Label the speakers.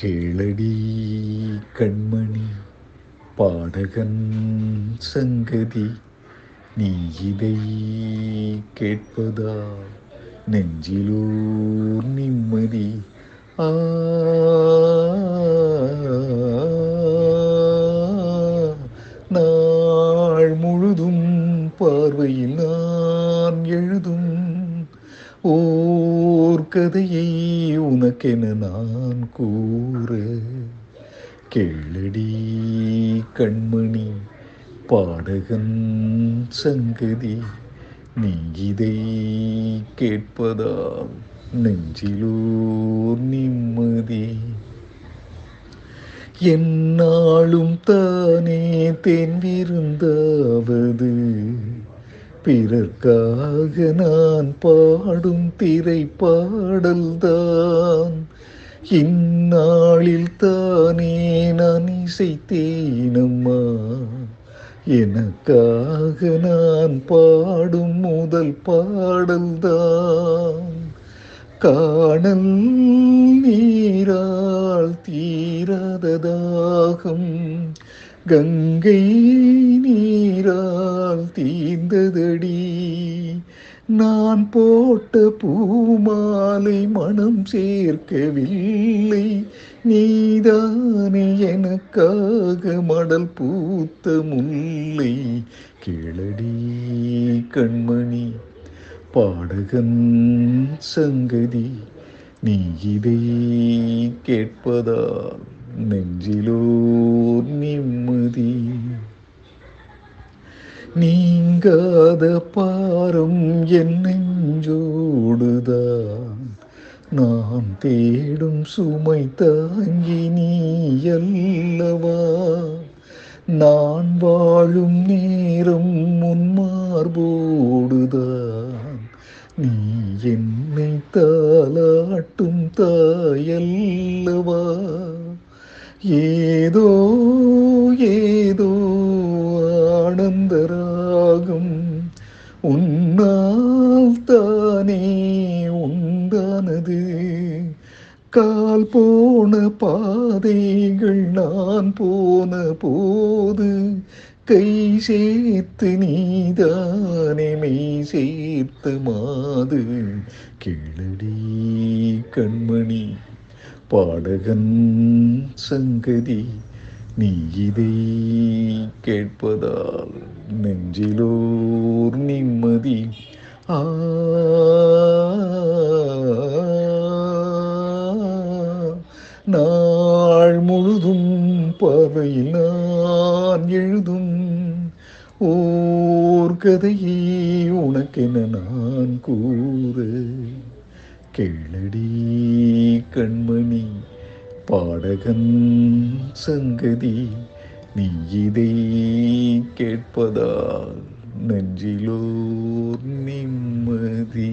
Speaker 1: கேளடி கண்மணி பாடகன் சங்கதி நீ இதை கேட்பதா நெஞ்சிலூர் நிம்மதி ஆ நாள் முழுதும் பார்வையில் நான் எழுதும் ஓர் போர்க்கதையை உனக்கென நான் கூற. கேளடி கண்மணி பாடகன் சங்கதி நீ இதை கேட்பதால் நெஞ்சிலோர் நிம்மதி. என்னாலும் தானே தேன் விருந்தாவது பிறர்க்காக நான் பாடும் திரை பாடல்தான் இந்நாளில் தானே நான் இசைத்தேனம்மா. எனக்காக நான் பாடும் முதல் பாடல்தான் காணல் நீரால் தீராததாகும் கங்கை நீரா தீர்ந்ததடி நான் போட்ட பூமாலை மனம் சேர்க்கவில்லை. நீதானே எனக்காக மடல் பூத்த முல்லை கிளடி கண்மணி பாடகன் சங்கதி நீ இதை கேட்பதால் நெஞ்சிலோ நிம்மதி. நீங்காத பாரம் என் நெஞ்சோடுதான் நான் தேடும் சுமை தாங்கி நீ அல்லவா? நான் வாழும் நேரம் முன்மார்போடுதான் நீ என்னை தாளாட்டும் தாயல்லவா? ஏதோ ஏ உன்னால் தானே உண்டானது. கால் போன பாதைகள் நான் போன போது கை சேர்த்து நீதானே மெய் சேர்த்த மாது. கிளடி கண்மணி பாடகன் சங்கதி நீ இதை கேட்பதால் நெஞ்சிலோர் நிம்மதி. நாள் முழுதும் பார்வையில் நான் எழுதும் ஓர் கதையை உனக்கென நான் கூற. கேளடி கண்மணி பாடகன் சங்கதி. நீ இதை கேட்பதால் நெஞ்சிலோர் நிம்மதி